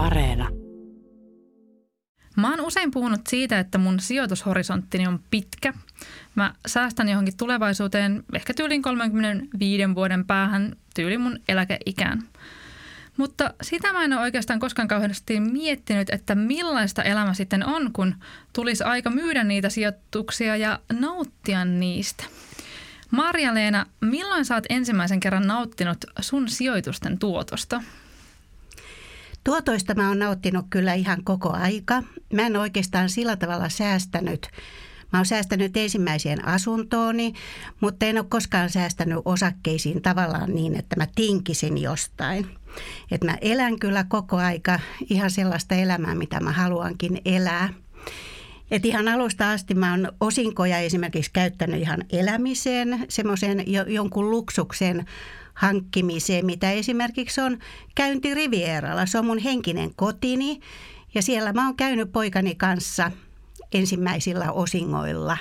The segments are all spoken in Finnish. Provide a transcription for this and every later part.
Areena. Mä oon usein puhunut siitä, että mun sijoitushorisonttini on pitkä. Mä säästän johonkin tulevaisuuteen ehkä tyylin 35 vuoden päähän tyyli mun eläkeikään. Mutta sitä mä en ole oikeastaan koskaan kauheasti miettinyt, että millaista elämä sitten on, kun tulisi aika myydä niitä sijoituksia ja nauttia niistä. Marja-Leena, milloin oot ensimmäisen kerran nauttinut sun sijoitusten tuotosta? Tuotoista mä oon nauttinut kyllä ihan koko aika. Mä en oikeastaan sillä tavalla säästänyt. Mä oon säästänyt ensimmäiseen asuntooni, mutta en ole koskaan säästänyt osakkeisiin tavallaan niin, että mä tinkisin jostain. Että mä elän kyllä koko aika ihan sellaista elämää, mitä mä haluankin elää. Et ihan alusta asti mä oon osinkoja esimerkiksi käyttänyt ihan elämiseen, semmoisen jonkun luksuksen hankkimiseen, mitä esimerkiksi on käynti Rivieralla. Se on mun henkinen kotini ja siellä mä oon käynyt poikani kanssa ensimmäisillä osingoilla.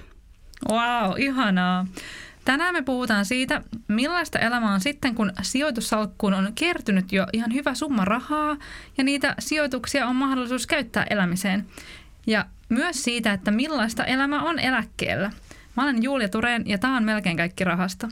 Wow, ihanaa. Tänään me puhutaan siitä, millaista elämä on sitten, kun sijoitussalkkuun on kertynyt jo ihan hyvä summa rahaa ja niitä sijoituksia on mahdollisuus käyttää elämiseen. Ja myös siitä, että millaista elämä on eläkkeellä. Mä olen Julia Tureen ja tämä on melkein kaikki rahasta.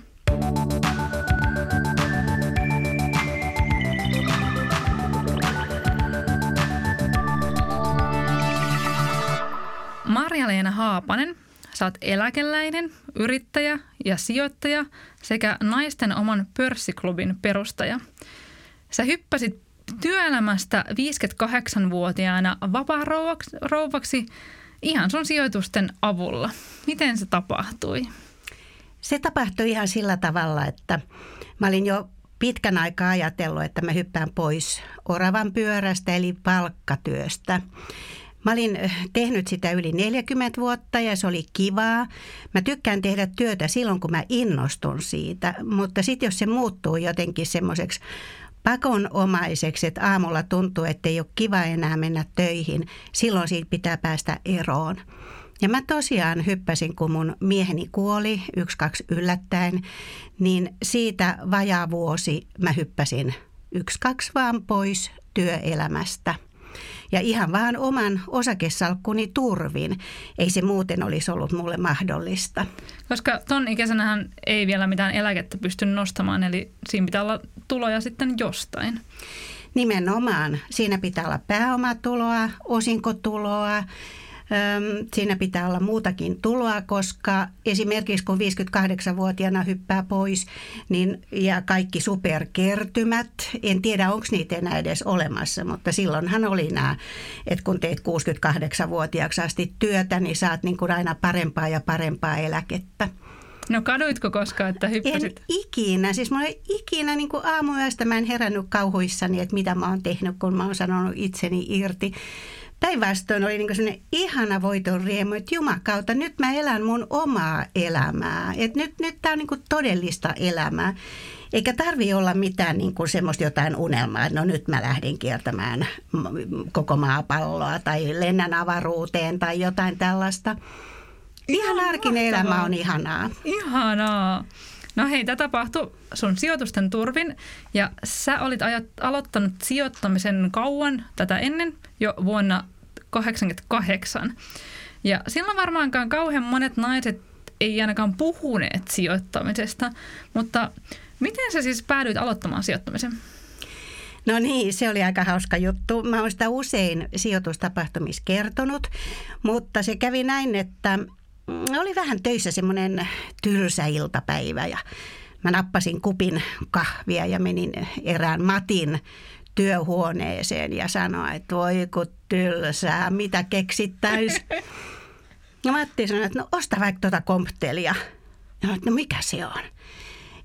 Marja-Leena Haapanen, sä oot eläkeläinen, yrittäjä ja sijoittaja sekä naisten oman pörssiklubin perustaja. Sä hyppäsit työelämästä 58-vuotiaana vapaa-rouvaksi ihan sun sijoitusten avulla. Miten se tapahtui? Se tapahtui ihan sillä tavalla, että mä olin jo pitkän aikaa ajatellut, että mä hyppään pois oravan pyörästä eli palkkatyöstä. Mä olin eh, tehnyt sitä yli 40 vuotta ja se oli kivaa. Mä tykkään tehdä työtä silloin, kun mä innostun siitä, mutta sitten jos se muuttuu jotenkin semmoiseksi pakonomaiseksi, että aamulla tuntuu, että ei ole kiva enää mennä töihin, silloin siitä pitää päästä eroon. Ja mä tosiaan hyppäsin, kun mun mieheni kuoli, yksi kaksi yllättäen, niin siitä vajaa vuosi mä hyppäsin yksi kaksi vaan pois työelämästä – ja ihan vaan oman osakesalkkuni turvin. Ei se muuten olisi ollut mulle mahdollista. Koska ton ikäisenähän ei vielä mitään eläkettä pysty nostamaan, eli siinä pitää olla tuloja sitten jostain. Nimenomaan. Siinä pitää olla pääomatuloa, osinkotuloa, Siinä pitää olla muutakin tuloa, koska esimerkiksi kun 58-vuotiaana hyppää pois niin, ja kaikki superkertymät, en tiedä onko niitä enää edes olemassa, mutta silloinhan oli nämä, että kun teet 68-vuotiaaksi asti työtä, niin saat niin kuin aina parempaa ja parempaa eläkettä. No kaduitko koskaan, että hyppäsit? En ikinä. Siis mä olen ikinä niin kuin aamuyöstä mä en herännyt kauhuissani, että mitä mä oon tehnyt, kun mä oon sanonut itseni irti. Päinvastoin oli niin sellainen ihana voiton riemu, että jumakauta, nyt mä elän mun omaa elämää. Et nyt, nyt tämä on niin todellista elämää. Eikä tarvi olla mitään niin kuin semmoista jotain unelmaa, että no nyt mä lähden kiertämään koko maapalloa tai lennän avaruuteen tai jotain tällaista. Ihan, Ihan arkinen elämä on ihanaa. Ihanaa. No hei, tämä tapahtui sun sijoitusten turvin ja sä olit ajat, aloittanut sijoittamisen kauan tätä ennen, jo vuonna 1988. Ja silloin varmaankaan kauhean monet naiset ei ainakaan puhuneet sijoittamisesta, mutta miten sä siis päädyit aloittamaan sijoittamisen? No niin, se oli aika hauska juttu. Mä oon sitä usein sijoitustapahtumissa kertonut, mutta se kävi näin, että oli vähän töissä semmoinen tylsä iltapäivä ja mä nappasin kupin kahvia ja menin erään Matin työhuoneeseen ja sanoin, että voi kun tylsää, mitä keksittäis. Ja Matti sanoi, että no osta vaikka tuota komptelia. Ja että no mikä se on?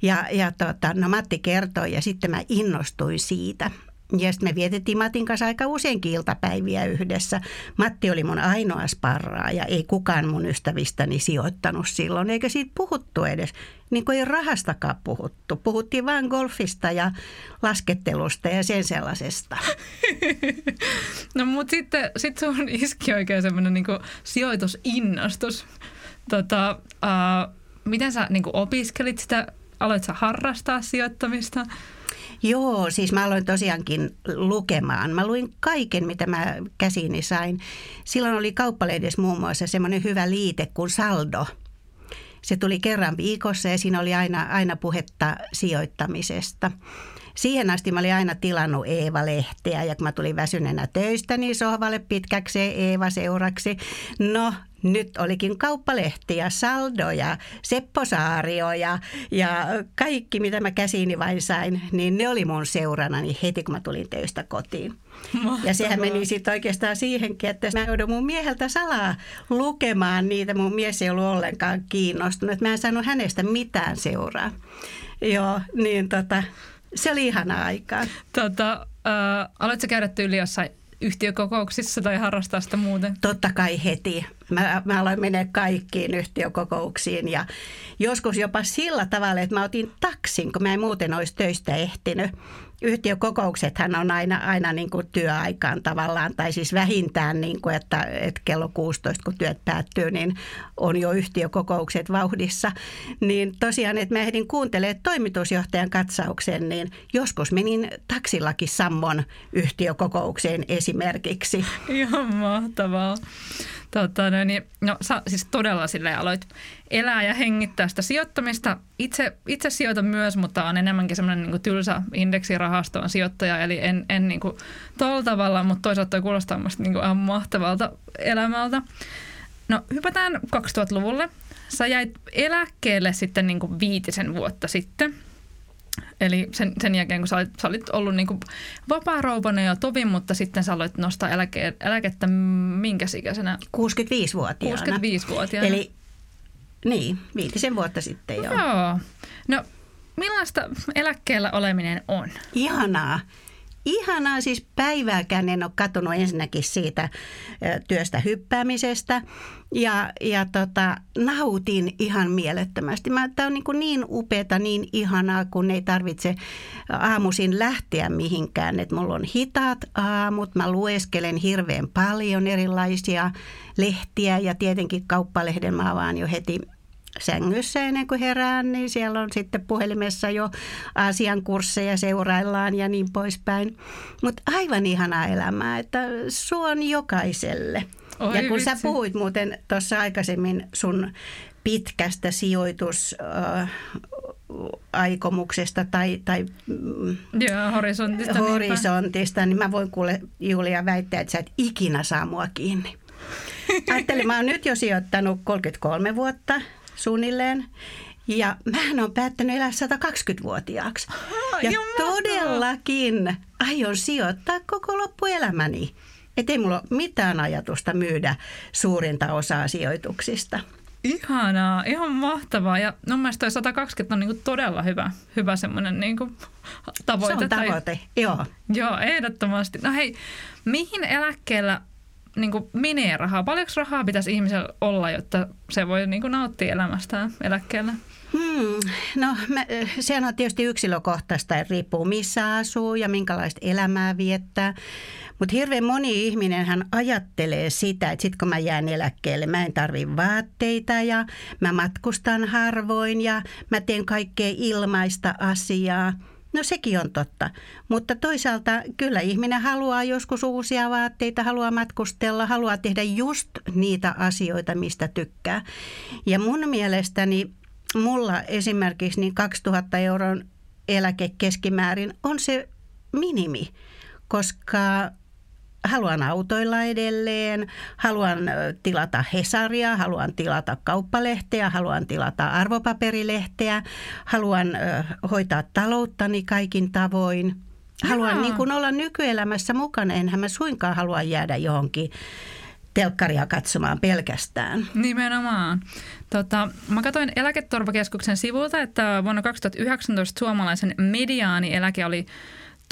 Ja, ja tota, no Matti kertoi ja sitten mä innostuin siitä. Ja sitten me vietettiin Matin kanssa aika useinkin iltapäiviä yhdessä. Matti oli mun ainoa ja ei kukaan mun ystävistäni sijoittanut silloin, eikä siitä puhuttu edes. Niin kuin ei rahastakaan puhuttu. Puhuttiin vain golfista ja laskettelusta ja sen sellaisesta. No mutta sitten sit sun iski oikein semmoinen niin sijoitusinnostus. Tota, uh, miten sä niin opiskelit sitä? Aloit sä harrastaa sijoittamista? Joo, siis mä aloin tosiaankin lukemaan. Mä luin kaiken, mitä mä käsiini sain. Silloin oli kauppalehdessä muun muassa semmoinen hyvä liite kuin Saldo. Se tuli kerran viikossa ja siinä oli aina, aina puhetta sijoittamisesta. Siihen asti mä olin aina tilannut Eeva-lehteä ja kun mä tulin väsyneenä töistä, niin sohvalle pitkäkseen Eeva seuraksi. No, nyt olikin kauppalehti ja Saldo ja Seppo Saario ja, ja kaikki, mitä mä käsiini vain sain, niin ne oli mun seuranani heti, kun mä tulin töistä kotiin. Mahtavaa. Ja sehän meni sitten oikeastaan siihenkin, että mä joudun mun mieheltä salaa lukemaan niitä. Mun mies ei ollut ollenkaan kiinnostunut. Mä en saanut hänestä mitään seuraa. Joo, niin tota, se oli ihana aikaa. Tota, äh, aloitko käydä tyyli jossain yhtiökokouksissa tai harrastaa sitä muuten? Totta kai heti. Mä, mä aloin mennä kaikkiin yhtiökokouksiin ja joskus jopa sillä tavalla, että mä otin taksin, kun mä en muuten olisi töistä ehtinyt yhtiökokouksethan on aina, aina niin kuin työaikaan tavallaan, tai siis vähintään, niin kuin, että, että kello 16, kun työt päättyy, niin on jo yhtiökokoukset vauhdissa. Niin tosiaan, että mä ehdin kuuntelemaan toimitusjohtajan katsauksen, niin joskus menin taksillakin Sammon yhtiökokoukseen esimerkiksi. Ihan mahtavaa. Tota, no, niin, no sä siis todella sille aloit elää ja hengittää sitä sijoittamista. Itse, itse sijoitan myös, mutta on enemmänkin semmoinen niin tylsä indeksirahastoon sijoittaja, eli en, en niin kuin tuolla tavalla, mutta toisaalta toi kuulostaa musta niin kuin aivan mahtavalta elämältä. No hypätään 2000-luvulle. Sä jäit eläkkeelle sitten niin kuin viitisen vuotta sitten – Eli sen, sen jälkeen, kun sä olit, sä olit ollut niin vapaa-rouvana ja tovin, mutta sitten sä aloit nostaa eläke, eläkettä minkä ikäisenä? 65-vuotiaana. 65-vuotiaana. Eli niin, viitisen vuotta sitten jo. Joo. No, millaista eläkkeellä oleminen on? Ihanaa. Ihanaa, siis päivääkään en ole katsonut ensinnäkin siitä työstä hyppäämisestä ja, ja tota, nautin ihan mielettömästi. Tämä on niin, niin upeata, niin ihanaa, kun ei tarvitse aamuisin lähteä mihinkään. Et mulla on hitaat aamut, mä lueskelen hirveän paljon erilaisia lehtiä ja tietenkin kauppalehden mä avaan jo heti sängyssä ennen kuin herään, niin siellä on sitten puhelimessa jo Aasian kursseja seuraillaan ja niin poispäin. Mutta aivan ihanaa elämää, että suon jokaiselle. Oi, ja kun vitsi. sä puhuit muuten tuossa aikaisemmin sun pitkästä sijoitus äh, aikomuksesta tai, tai mm, Joo, horisontista, horisontista niin mä voin kuule Julia väittää, että sä et ikinä saa mua kiinni. Ajattelin, mä oon nyt jo sijoittanut 33 vuotta suunnilleen. Ja mä oon päättänyt elää 120-vuotiaaksi. Ja todellakin aion sijoittaa koko loppuelämäni. Että ei mulla ole mitään ajatusta myydä suurinta osaa sijoituksista. Ihanaa, ihan mahtavaa. Ja mun mielestä toi 120 on niinku todella hyvä, hyvä semmoinen niinku tavoite. Se on tavoite, tai... joo. Joo, ehdottomasti. No hei, mihin eläkkeellä niin kuin menee rahaa? Paljonko rahaa pitäisi ihmisellä olla, jotta se voi niin kuin nauttia elämästään eläkkeellä? Hmm, no mä, sehän on tietysti yksilökohtaista, riippuu missä asuu ja minkälaista elämää viettää. Mutta hirveän moni ihminen hän ajattelee sitä, että sitten kun mä jään eläkkeelle, mä en tarvi vaatteita ja mä matkustan harvoin ja mä teen kaikkea ilmaista asiaa – No sekin on totta, mutta toisaalta kyllä ihminen haluaa joskus uusia vaatteita, haluaa matkustella, haluaa tehdä just niitä asioita, mistä tykkää. Ja mun mielestäni mulla esimerkiksi niin 2000 euron eläke keskimäärin on se minimi, koska haluan autoilla edelleen, haluan tilata Hesaria, haluan tilata kauppalehteä, haluan tilata arvopaperilehteä, haluan hoitaa talouttani kaikin tavoin. Haluan niin kuin olla nykyelämässä mukana, enhän mä suinkaan halua jäädä johonkin telkkaria katsomaan pelkästään. Nimenomaan. Tota, mä katsoin eläketurvakeskuksen sivulta, että vuonna 2019 suomalaisen mediaani-eläke oli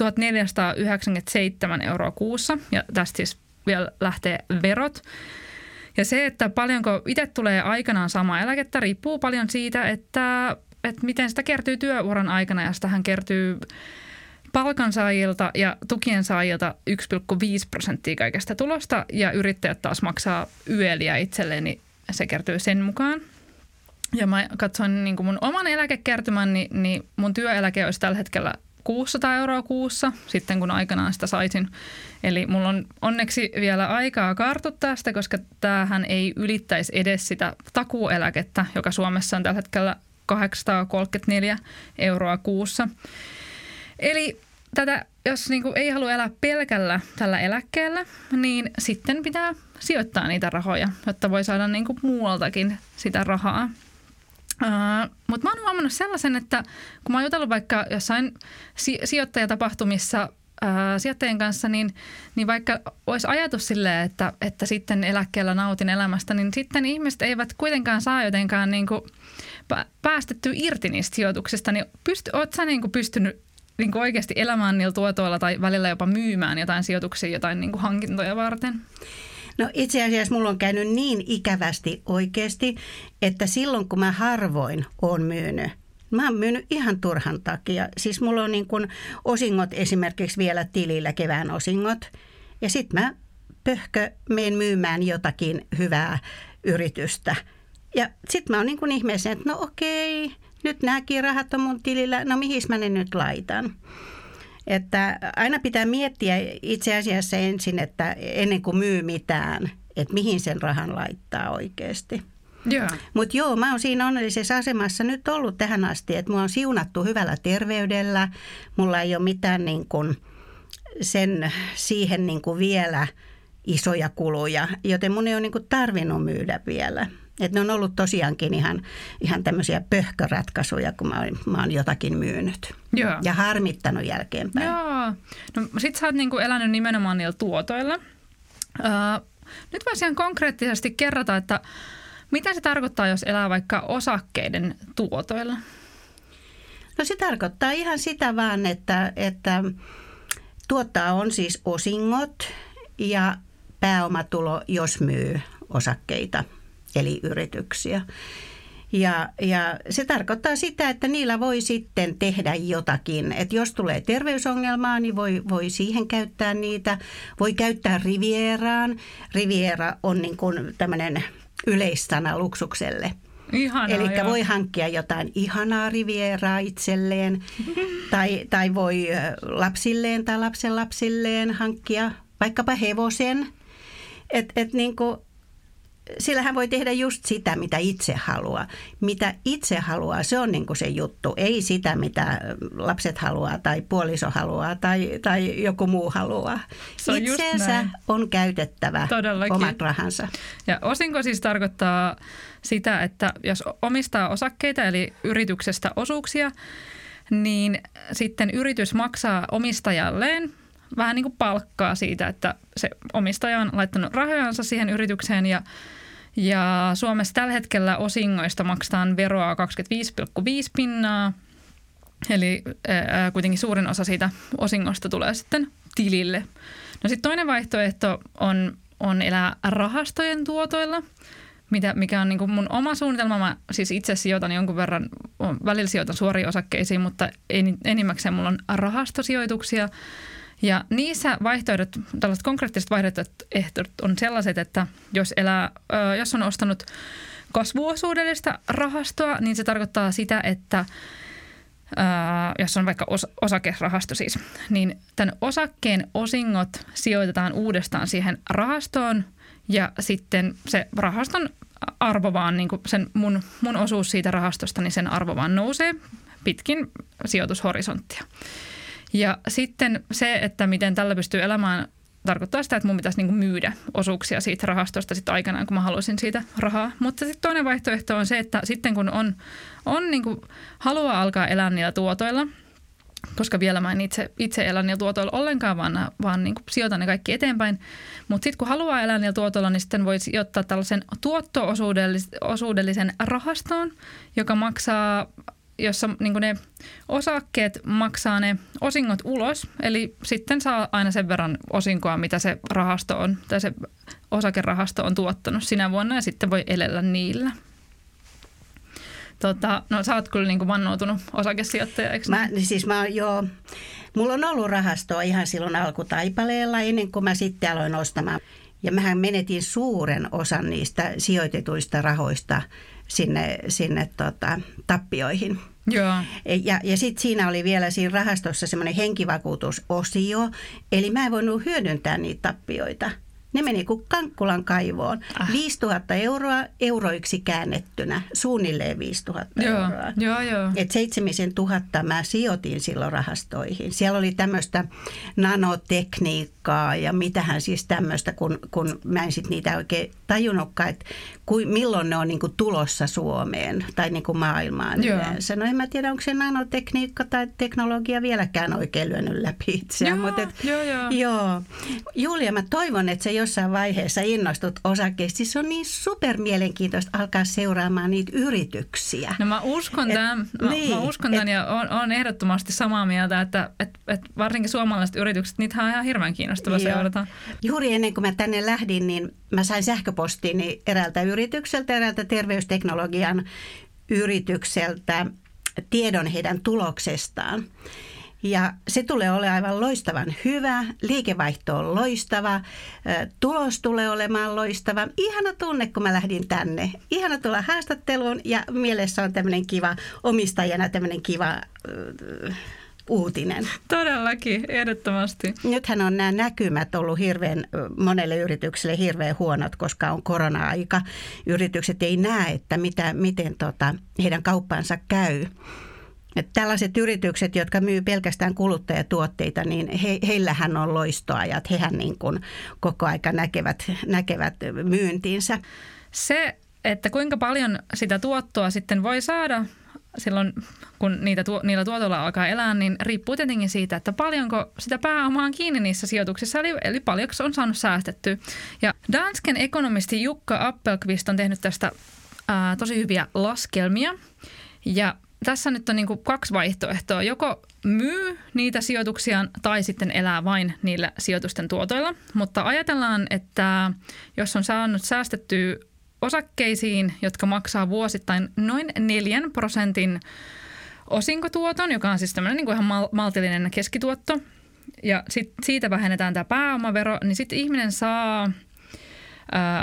1497 euroa kuussa ja tästä siis vielä lähtee verot. Ja se, että paljonko itse tulee aikanaan sama eläkettä, riippuu paljon siitä, että, että miten sitä kertyy työuran aikana ja sitähän kertyy palkansaajilta ja tukien saajilta 1,5 prosenttia kaikesta tulosta ja yrittäjät taas maksaa yöliä itselleen, niin se kertyy sen mukaan. Ja mä katsoin niin mun oman eläkekertymän, niin, niin mun työeläke olisi tällä hetkellä 600 euroa kuussa sitten, kun aikanaan sitä saisin. Eli mulla on onneksi vielä aikaa kartuttaa sitä, koska tämähän ei ylittäisi edes sitä takuueläkettä, joka Suomessa on tällä hetkellä 834 euroa kuussa. Eli tätä, jos niin kuin ei halua elää pelkällä tällä eläkkeellä, niin sitten pitää sijoittaa niitä rahoja, jotta voi saada niin kuin muualtakin sitä rahaa. Uh, Mutta mä oon huomannut sellaisen, että kun mä oon jutellut vaikka jossain si- sijoittajatapahtumissa uh, sijoittajien kanssa, niin, niin vaikka olisi ajatus silleen, että, että sitten eläkkeellä nautin elämästä, niin sitten ihmiset eivät kuitenkaan saa jotenkaan niin kuin päästettyä irti niistä sijoituksista. Niin pysty, oot sä niin kuin pystynyt niin kuin oikeasti elämään niillä tuotoilla tai välillä jopa myymään jotain sijoituksia, jotain niin kuin hankintoja varten? No itse asiassa mulla on käynyt niin ikävästi oikeasti, että silloin kun mä harvoin oon myynyt, Mä oon myynyt ihan turhan takia. Siis mulla on niin kuin osingot esimerkiksi vielä tilillä, kevään osingot. Ja sitten mä pöhkö meen myymään jotakin hyvää yritystä. Ja sitten mä oon niin kuin ihmeessä, että no okei, nyt nämäkin rahat on mun tilillä, no mihin mä ne nyt laitan? Että aina pitää miettiä itse asiassa ensin, että ennen kuin myy mitään, että mihin sen rahan laittaa oikeasti. Mutta joo, mä oon siinä onnellisessa asemassa nyt ollut tähän asti, että mua on siunattu hyvällä terveydellä. Mulla ei ole mitään niin kuin sen, siihen niin kuin vielä isoja kuluja, joten mun ei ole niin tarvinnut myydä vielä. Et ne on ollut tosiaankin ihan, ihan tämmöisiä pöhköratkaisuja, kun mä oon, mä oon jotakin myynyt. Joo. Ja harmittanut jälkeenpäin. Joo. No sit sä oot niinku elänyt nimenomaan niillä tuotoilla. Öö, nyt voisi konkreettisesti kerrata, että mitä se tarkoittaa, jos elää vaikka osakkeiden tuotoilla? No se tarkoittaa ihan sitä vaan, että, että tuottaa on siis osingot ja pääomatulo, jos myy osakkeita – eli yrityksiä. Ja, ja se tarkoittaa sitä, että niillä voi sitten tehdä jotakin. Että jos tulee terveysongelmaa, niin voi, voi siihen käyttää niitä. Voi käyttää Rivieraan. Riviera on niin kuin tämmöinen yleissana luksukselle. Eli voi hankkia jotain ihanaa Rivieraa itselleen. tai, tai voi lapsilleen tai lapsen lapsilleen hankkia vaikkapa hevosen. Et, et niin kuin sillä hän voi tehdä just sitä, mitä itse haluaa. Mitä itse haluaa, se on niin kuin se juttu. Ei sitä, mitä lapset haluaa tai puoliso haluaa tai, tai joku muu haluaa. Se on Itseensä on käytettävä Todellakin. omat rahansa. Ja osinko siis tarkoittaa sitä, että jos omistaa osakkeita eli yrityksestä osuuksia, niin sitten yritys maksaa omistajalleen vähän niin kuin palkkaa siitä, että se omistaja on laittanut rahojansa siihen yritykseen ja ja Suomessa tällä hetkellä osingoista maksetaan veroa 25,5 pinnaa, eli ää, kuitenkin suurin osa siitä osingosta tulee sitten tilille. No sitten toinen vaihtoehto on, on elää rahastojen tuotoilla, mitä, mikä on niin mun oma suunnitelma. Mä siis itse sijoitan jonkun verran, välillä sijoitan suoriin osakkeisiin, mutta enimmäkseen mulla on rahastosijoituksia – ja niissä vaihtoehdot, tällaiset konkreettiset vaihtoehdot on sellaiset, että jos, elää, jos on ostanut kasvuosuudellista rahastoa, niin se tarkoittaa sitä, että jos on vaikka os, osakerahasto siis, niin tämän osakkeen osingot sijoitetaan uudestaan siihen rahastoon ja sitten se rahaston arvo vaan, niin kuin sen mun, mun osuus siitä rahastosta, niin sen arvo vaan nousee pitkin sijoitushorisonttia. Ja sitten se, että miten tällä pystyy elämään, tarkoittaa sitä, että mun pitäisi niinku myydä osuuksia siitä rahastosta sitten aikanaan, kun mä haluaisin siitä rahaa. Mutta sitten toinen vaihtoehto on se, että sitten kun on, on niinku, haluaa alkaa elää niillä tuotoilla, koska vielä mä en itse, itse elä niillä tuotoilla ollenkaan, vaan, vaan niin sijoitan ne kaikki eteenpäin. Mutta sitten kun haluaa elää niillä tuotoilla, niin sitten voi sijoittaa tällaisen tuotto-osuudellisen rahastoon, joka maksaa jossa niin ne osakkeet maksaa ne osingot ulos, eli sitten saa aina sen verran osinkoa, mitä se rahasto on, tai se osakerahasto on tuottanut sinä vuonna, ja sitten voi elellä niillä. Tota, no sä oot kyllä niin vannoutunut osakesijoittaja, eikö mä, niin siis mä joo, mulla on ollut rahastoa ihan silloin alkutaipaleella ennen kuin mä sitten aloin ostamaan. Ja mähän menetin suuren osan niistä sijoitetuista rahoista sinne, sinne tota, tappioihin. Joo. Ja, ja sitten siinä oli vielä siinä rahastossa semmoinen henkivakuutusosio, eli mä en voinut hyödyntää niitä tappioita. Ne meni kuin Kankkulan kaivoon. Ah. 5000 euroa euroiksi käännettynä, suunnilleen 5000 joo, euroa. Joo, joo. Et 7000 mä sijoitin silloin rahastoihin. Siellä oli tämmöistä nanotekniikkaa ja mitähän siis tämmöistä, kun, kun mä en sit niitä oikein tajunnutkaan, että kui, milloin ne on niin kuin tulossa Suomeen tai niin kuin maailmaan joo. yleensä. No en mä tiedä, onko se nanotekniikka tai teknologia vieläkään oikein lyönyt läpi itseään. Joo, mutta et, joo, joo. joo. Julia, mä toivon, että se jossain vaiheessa innostut osakkeista. Siis on niin super mielenkiintoista alkaa seuraamaan niitä yrityksiä. No mä uskon tämän, mä, niin, mä uskon tämän et, ja on, on ehdottomasti samaa mieltä, että et, et varsinkin suomalaiset yritykset, niitä on ihan hirveän kiinnostava joo. seurata. Juuri ennen kuin mä tänne lähdin, niin mä sain sähköpostini eräältä yritykseltä, eräältä terveysteknologian yritykseltä tiedon heidän tuloksestaan. Ja se tulee olemaan aivan loistavan hyvä, liikevaihto on loistava, tulos tulee olemaan loistava. Ihana tunne, kun mä lähdin tänne. Ihana tulla haastatteluun ja mielessä on tämmöinen kiva, omistajana tämmöinen kiva uutinen. Todellakin, ehdottomasti. Nythän on nämä näkymät ollut hirveän, monelle yritykselle hirveän huonot, koska on korona-aika. Yritykset ei näe, että mitä, miten tota, heidän kauppansa käy. Että tällaiset yritykset, jotka myy pelkästään kuluttajatuotteita, niin he, heillähän on loistoajat. Hehän niin kuin koko aika näkevät, näkevät myyntiinsä. Se, että kuinka paljon sitä tuottoa sitten voi saada silloin, kun niitä tuo, niillä tuotoilla alkaa elää, niin riippuu tietenkin siitä, että paljonko sitä pääomaa on kiinni niissä sijoituksissa, eli, eli paljonko on saanut säästettyä. Ja Dansken ekonomisti Jukka Appelqvist on tehnyt tästä ää, tosi hyviä laskelmia. Ja tässä nyt on niin kuin kaksi vaihtoehtoa. Joko myy niitä sijoituksiaan tai sitten elää vain niillä sijoitusten tuotoilla. Mutta ajatellaan, että jos on saanut säästettyä osakkeisiin, jotka maksaa vuosittain noin 4 prosentin osinkotuoton, joka on siis tämmöinen niin kuin ihan mal- maltillinen keskituotto, ja sit siitä vähennetään tämä pääomavero, niin sitten ihminen saa –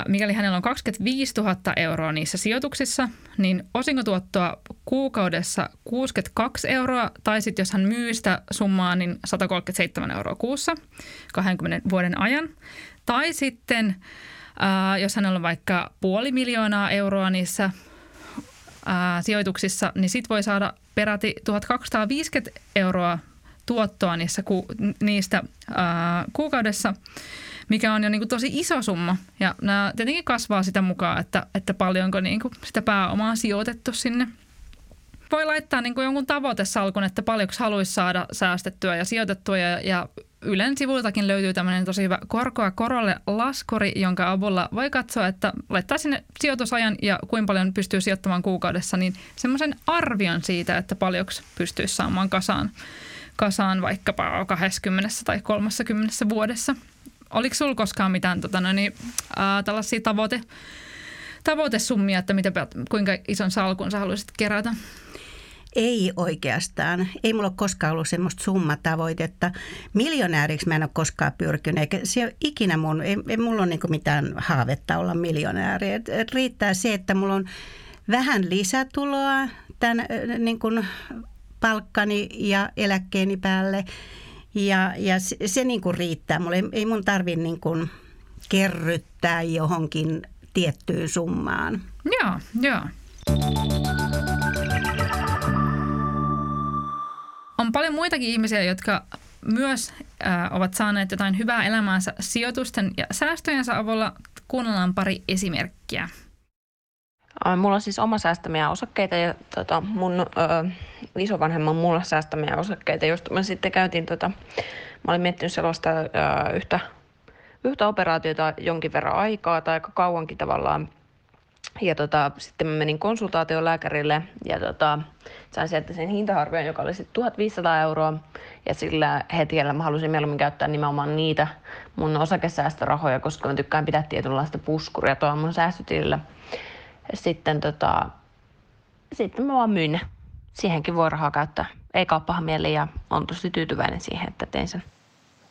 mikäli hänellä on 25 000 euroa niissä sijoituksissa, niin osinkotuottoa kuukaudessa 62 euroa, tai sitten jos hän myy sitä summaa, niin 137 euroa kuussa 20 vuoden ajan. Tai sitten, jos hänellä on vaikka puoli miljoonaa euroa niissä sijoituksissa, niin sitten voi saada peräti 1250 euroa tuottoa niissä ku, niistä ää, kuukaudessa mikä on jo niin kuin tosi iso summa. Ja nämä tietenkin kasvaa sitä mukaan, että, että paljonko niin kuin sitä pääomaa sijoitettu sinne. Voi laittaa niin kuin jonkun tavoitesalkun, että paljonko haluaisi saada säästettyä ja sijoitettua. Ja, ja Ylen sivuiltakin löytyy tämmöinen tosi hyvä korkoa korolle laskuri, jonka avulla voi katsoa, että laittaa sinne sijoitusajan ja kuinka paljon pystyy sijoittamaan kuukaudessa, niin semmoisen arvion siitä, että paljonko pystyisi saamaan kasaan, kasaan vaikkapa 20 tai 30 vuodessa – oliko sinulla koskaan mitään tota, no niin, ää, tällaisia tavoite, tavoitesummia, että mitä, kuinka ison salkun sä haluaisit kerätä? Ei oikeastaan. Ei mulla ole koskaan ollut semmoista summatavoitetta. Miljonääriksi mä en ole koskaan pyrkinyt, eikä se ole ikinä mun, ei, ei mulla ole niin mitään haavetta olla miljonääri. Et, et riittää se, että mulla on vähän lisätuloa tämän niin kuin palkkani ja eläkkeeni päälle – ja, ja se, se niin kuin riittää. Mulle ei, ei mun tarvitse niin kuin kerryttää johonkin tiettyyn summaan. Joo, joo. On paljon muitakin ihmisiä, jotka myös äh, ovat saaneet jotain hyvää elämäänsä sijoitusten ja säästöjensä avulla. Kuunnellaan pari esimerkkiä. Mulla on siis oma säästämiä osakkeita ja tota, mun ö, isovanhemman mulla säästämiä osakkeita, joista mä sitten käytiin, tota, mä olin miettinyt sellaista ö, yhtä, yhtä operaatiota jonkin verran aikaa tai aika kauankin tavallaan. Ja tota, sitten mä menin konsultaation lääkärille ja tota, sain sieltä sen hintaharvion, joka oli sitten 1500 euroa. Ja sillä hetkellä mä halusin mieluummin käyttää nimenomaan niitä mun osakesäästörahoja, koska mä tykkään pitää tietynlaista puskuria tuolla mun säästötilillä sitten, tota, sitten mä vaan myin ne. Siihenkin voi rahaa käyttää. Ei kauppahan mieli ja on tosi tyytyväinen siihen, että tein sen.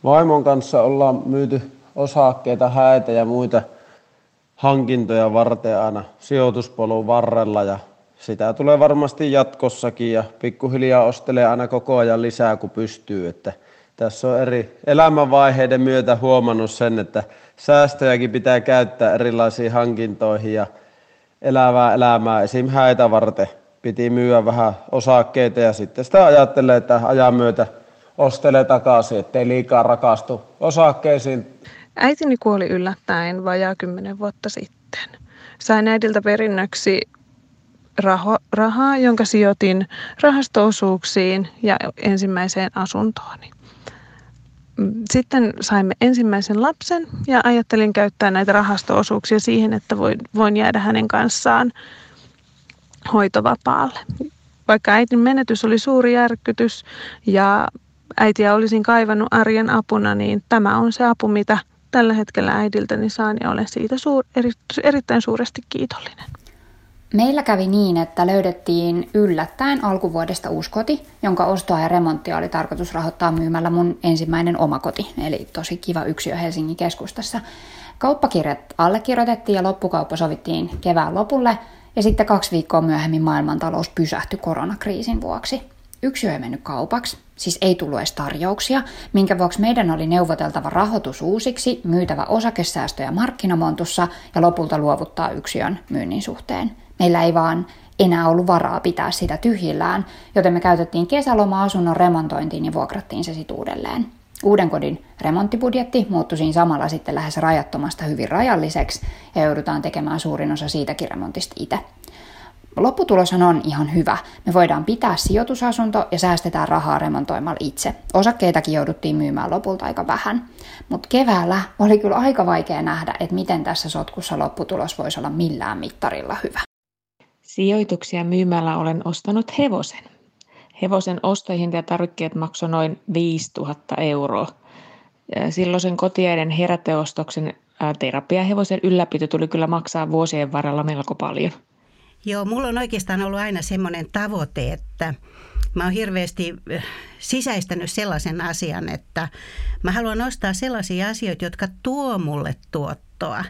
Vaimon kanssa ollaan myyty osakkeita, häitä ja muita hankintoja varten aina sijoituspolun varrella ja sitä tulee varmasti jatkossakin ja pikkuhiljaa ostelee aina koko ajan lisää kun pystyy. Että tässä on eri elämänvaiheiden myötä huomannut sen, että säästöjäkin pitää käyttää erilaisiin hankintoihin ja elävää elämää. Esim. häitä varten piti myyä vähän osakkeita ja sitten sitä ajattelee, että ajan myötä ostelee takaisin, ettei liikaa rakastu osakkeisiin. Äitini kuoli yllättäen vajaa kymmenen vuotta sitten. Sain äidiltä perinnöksi raho, rahaa, jonka sijoitin rahastoosuuksiin ja ensimmäiseen asuntooni. Sitten saimme ensimmäisen lapsen ja ajattelin käyttää näitä rahastoosuuksia siihen, että voin, voin jäädä hänen kanssaan hoitovapaalle. Vaikka äitin menetys oli suuri järkytys ja äitiä olisin kaivannut arjen apuna, niin tämä on se apu, mitä tällä hetkellä äidiltäni saan ja olen siitä suur, eri, erittäin suuresti kiitollinen. Meillä kävi niin, että löydettiin yllättäen alkuvuodesta uusi koti, jonka ostoa ja remonttia oli tarkoitus rahoittaa myymällä mun ensimmäinen omakoti, eli tosi kiva yksiö Helsingin keskustassa. Kauppakirjat allekirjoitettiin ja loppukauppa sovittiin kevään lopulle, ja sitten kaksi viikkoa myöhemmin maailmantalous pysähtyi koronakriisin vuoksi. Yksiö ei mennyt kaupaksi, siis ei tullut edes tarjouksia, minkä vuoksi meidän oli neuvoteltava rahoitus uusiksi, myytävä osakesäästöjä markkinamontussa ja lopulta luovuttaa yksiön myynnin suhteen. Meillä ei vaan enää ollut varaa pitää sitä tyhjillään, joten me käytettiin kesäloma-asunnon remontointiin ja vuokrattiin se sitten uudelleen. Uuden kodin remonttibudjetti muuttui siinä samalla sitten lähes rajattomasta hyvin rajalliseksi ja joudutaan tekemään suurin osa siitäkin remontista itse. Lopputuloshan on ihan hyvä. Me voidaan pitää sijoitusasunto ja säästetään rahaa remontoimalla itse. Osakkeitakin jouduttiin myymään lopulta aika vähän. Mutta keväällä oli kyllä aika vaikea nähdä, että miten tässä sotkussa lopputulos voisi olla millään mittarilla hyvä. Sijoituksia myymällä olen ostanut hevosen. Hevosen ostohinta ja tarvikkeet maksoi noin 5000 euroa. Silloisen kotiaiden heräteostoksen terapiahevosen ylläpito tuli kyllä maksaa vuosien varrella melko paljon. Joo, mulla on oikeastaan ollut aina semmoinen tavoite, että mä oon hirveästi sisäistänyt sellaisen asian, että mä haluan ostaa sellaisia asioita, jotka tuo mulle tuottoa.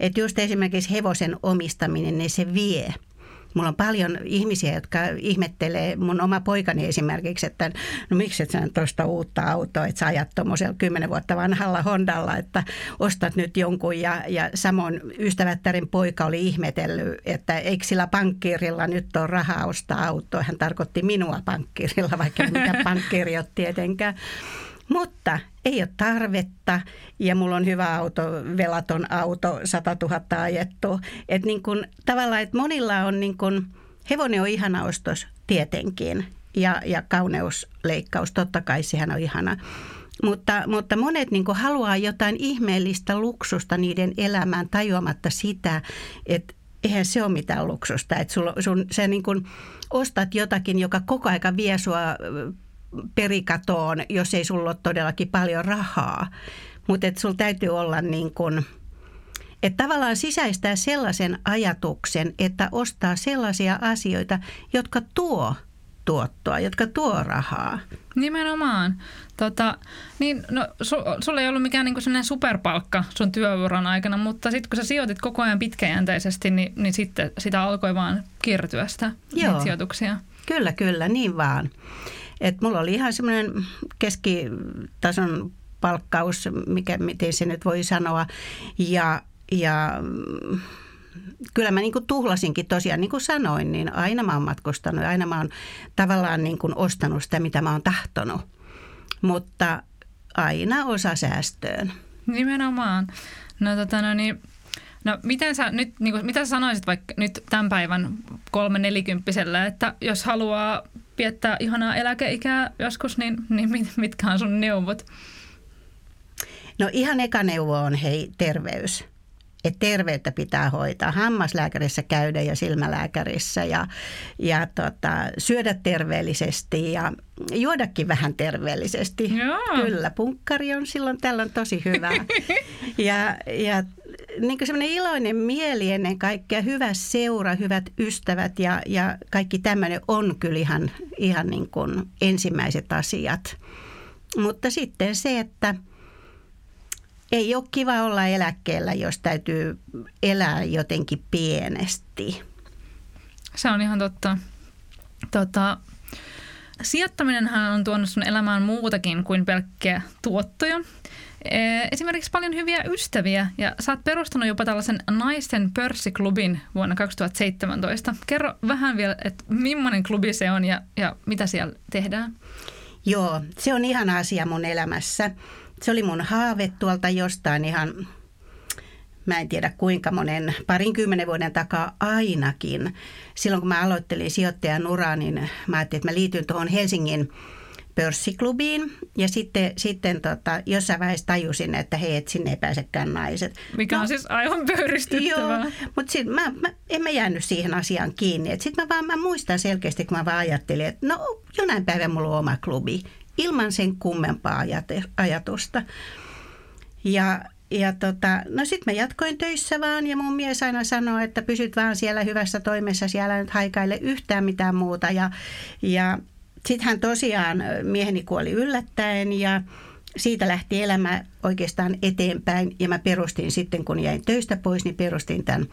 Että just esimerkiksi hevosen omistaminen, niin se vie – Mulla on paljon ihmisiä, jotka ihmettelee, mun oma poikani esimerkiksi, että no miksi et sä tuosta uutta autoa, että sä ajat tuommoisella kymmenen vuotta vanhalla Hondalla, että ostat nyt jonkun. Ja, ja samoin ystävättären poika oli ihmetellyt, että eikö sillä pankkiirilla nyt ole rahaa ostaa autoa. Hän tarkoitti minua pankkiirilla, vaikka mikä pankkiiri ole tietenkään. Mutta ei ole tarvetta ja mulla on hyvä auto, velaton auto, 100 000 ajettu. Että niin kun, tavallaan, että monilla on niin kun, hevonen on ihana ostos tietenkin ja, ja kauneusleikkaus, totta kai sehän on ihana. Mutta, mutta monet niin haluaa jotain ihmeellistä luksusta niiden elämään tajuamatta sitä, että eihän se ole mitään luksusta. Että sul, sun, sä niin ostat jotakin, joka koko aika vie sua perikatoon, jos ei sulla ole todellakin paljon rahaa. Mutta että sulla täytyy olla niin kuin, että tavallaan sisäistää sellaisen ajatuksen, että ostaa sellaisia asioita, jotka tuo tuottoa, jotka tuo rahaa. Nimenomaan. Tota, niin, no, su, sulla ei ollut mikään niinku superpalkka sun työuran aikana, mutta sitten kun sä sijoitit koko ajan pitkäjänteisesti, niin, niin sitten sitä alkoi vaan kiertyä sitä Joo. sijoituksia. Kyllä, kyllä, niin vaan. Et mulla oli ihan semmoinen keskitason palkkaus, mikä, miten se nyt voi sanoa. Ja, ja kyllä mä niin kuin tuhlasinkin tosiaan, niin kuin sanoin, niin aina mä oon matkustanut ja aina mä oon tavallaan niin kuin ostanut sitä, mitä mä oon tahtonut. Mutta aina osa säästöön. Nimenomaan. No tota no niin, No miten sä nyt, niin kuin, mitä sä sanoisit vaikka nyt tämän päivän kolme nelikymppisellä, että jos haluaa viettää ihanaa eläkeikää joskus, niin, niin mitkä on sun neuvot? No ihan eka neuvo on hei terveys. Että terveyttä pitää hoitaa, hammaslääkärissä käydä ja silmälääkärissä ja, ja tota, syödä terveellisesti ja juodakin vähän terveellisesti. Joo. Kyllä, punkkari on silloin tällöin tosi hyvä. ja, ja niin semmoinen iloinen mieli ennen kaikkea, hyvä seura, hyvät ystävät ja, ja kaikki tämmöinen on kyllä ihan, ihan niin kuin ensimmäiset asiat. Mutta sitten se, että ei ole kiva olla eläkkeellä, jos täytyy elää jotenkin pienesti. Se on ihan totta. Tota, sijoittaminenhan on tuonut sun elämään muutakin kuin pelkkiä tuottoja. Esimerkiksi paljon hyviä ystäviä ja sä oot perustanut jopa tällaisen naisten pörssiklubin vuonna 2017. Kerro vähän vielä, että millainen klubi se on ja, ja mitä siellä tehdään? Joo, se on ihana asia mun elämässä. Se oli mun haave tuolta jostain ihan mä en tiedä kuinka monen, parinkymmenen vuoden takaa ainakin. Silloin kun mä aloittelin sijoittajan uraa, niin mä ajattelin, että mä liityn tuohon Helsingin pörssiklubiin ja sitten, sitten tota, jossain vaiheessa tajusin, että hei, et sinne ei pääsekään naiset. Mikä no, on siis aivan pöyristyttävää. Joo, mutta sit mä, mä, en mä jäänyt siihen asiaan kiinni. Sitten mä vaan mä muistan selkeästi, kun mä vaan ajattelin, että no jonain päivän mulla on oma klubi ilman sen kummempaa ajatusta. Ja ja tota, no sitten mä jatkoin töissä vaan ja mun mies aina sanoi, että pysyt vaan siellä hyvässä toimessa, siellä nyt haikaile yhtään mitään muuta. Ja, ja sitten hän tosiaan, mieheni kuoli yllättäen ja siitä lähti elämä oikeastaan eteenpäin ja mä perustin sitten, kun jäin töistä pois, niin perustin tämän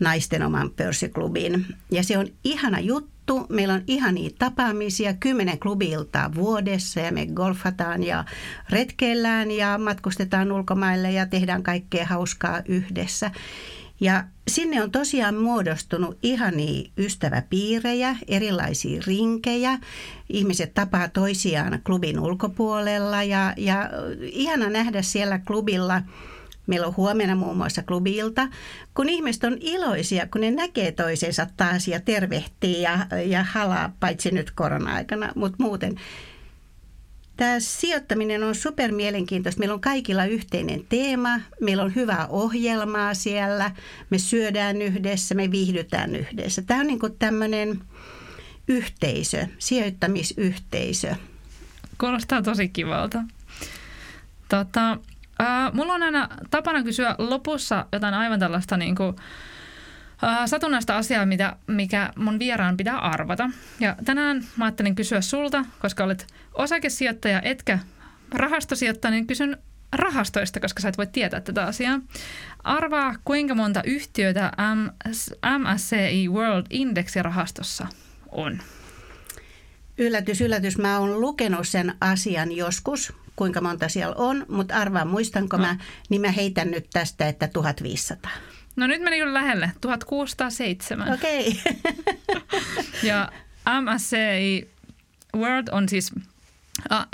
naisten oman pörssiklubin. Ja se on ihana juttu. Meillä on ihania tapaamisia, kymmenen klubiltaa vuodessa ja me golfataan ja retkeillään ja matkustetaan ulkomaille ja tehdään kaikkea hauskaa yhdessä. Ja sinne on tosiaan muodostunut ihania ystäväpiirejä, erilaisia rinkejä. Ihmiset tapaa toisiaan klubin ulkopuolella ja, ja ihana nähdä siellä klubilla – Meillä on huomenna muun muassa klubilta, kun ihmiset on iloisia, kun ne näkee toisensa taas ja tervehtii ja, ja halaa, paitsi nyt korona-aikana, mutta muuten. Tämä sijoittaminen on super mielenkiintoista. Meillä on kaikilla yhteinen teema, meillä on hyvää ohjelmaa siellä, me syödään yhdessä, me viihdytään yhdessä. Tämä on niin kuin tämmöinen yhteisö, sijoittamisyhteisö. Kuulostaa tosi kivalta. Tota, Äh, mulla on aina tapana kysyä lopussa jotain aivan tällaista niin kuin, satunnaista asiaa, mitä, mikä mun vieraan pitää arvata. Ja tänään mä ajattelin kysyä sulta, koska olet osakesijoittaja etkä rahastosijoittaja, niin kysyn rahastoista, koska sä et voi tietää tätä asiaa. Arvaa, kuinka monta yhtiötä MSCI World Index-rahastossa on? Yllätys, yllätys. Mä oon lukenut sen asian joskus, kuinka monta siellä on, mutta arvaa muistanko no. mä, niin mä heitän nyt tästä, että 1500. No nyt meni kyllä lähelle, 1607. Okei. Okay. ja MSCI World on siis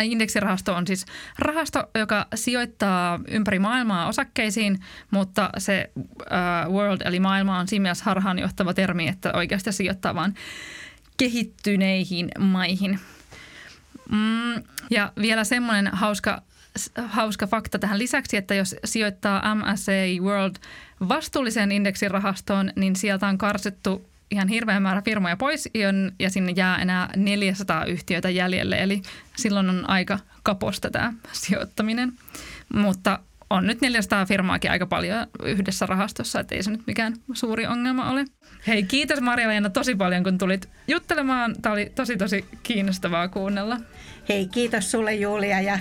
Indeksirahasto on siis rahasto, joka sijoittaa ympäri maailmaa osakkeisiin, mutta se uh, world eli maailma on siinä mielessä harhaanjohtava termi, että oikeasti sijoittaa vain kehittyneihin maihin. Mm, ja vielä semmoinen hauska, hauska fakta tähän lisäksi, että jos sijoittaa MSA World vastuulliseen indeksirahastoon, niin sieltä on karsittu ihan hirveä määrä firmoja pois ja sinne jää enää 400 yhtiötä jäljelle. Eli silloin on aika kaposta tämä sijoittaminen. Mutta on nyt 400 firmaakin aika paljon yhdessä rahastossa, että ei se nyt mikään suuri ongelma ole. Hei, kiitos Maria-Leena tosi paljon, kun tulit juttelemaan. Tämä oli tosi tosi kiinnostavaa kuunnella. Hei, kiitos sulle Julia ja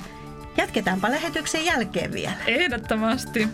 jatketaanpa lähetyksen jälkeen vielä. Ehdottomasti.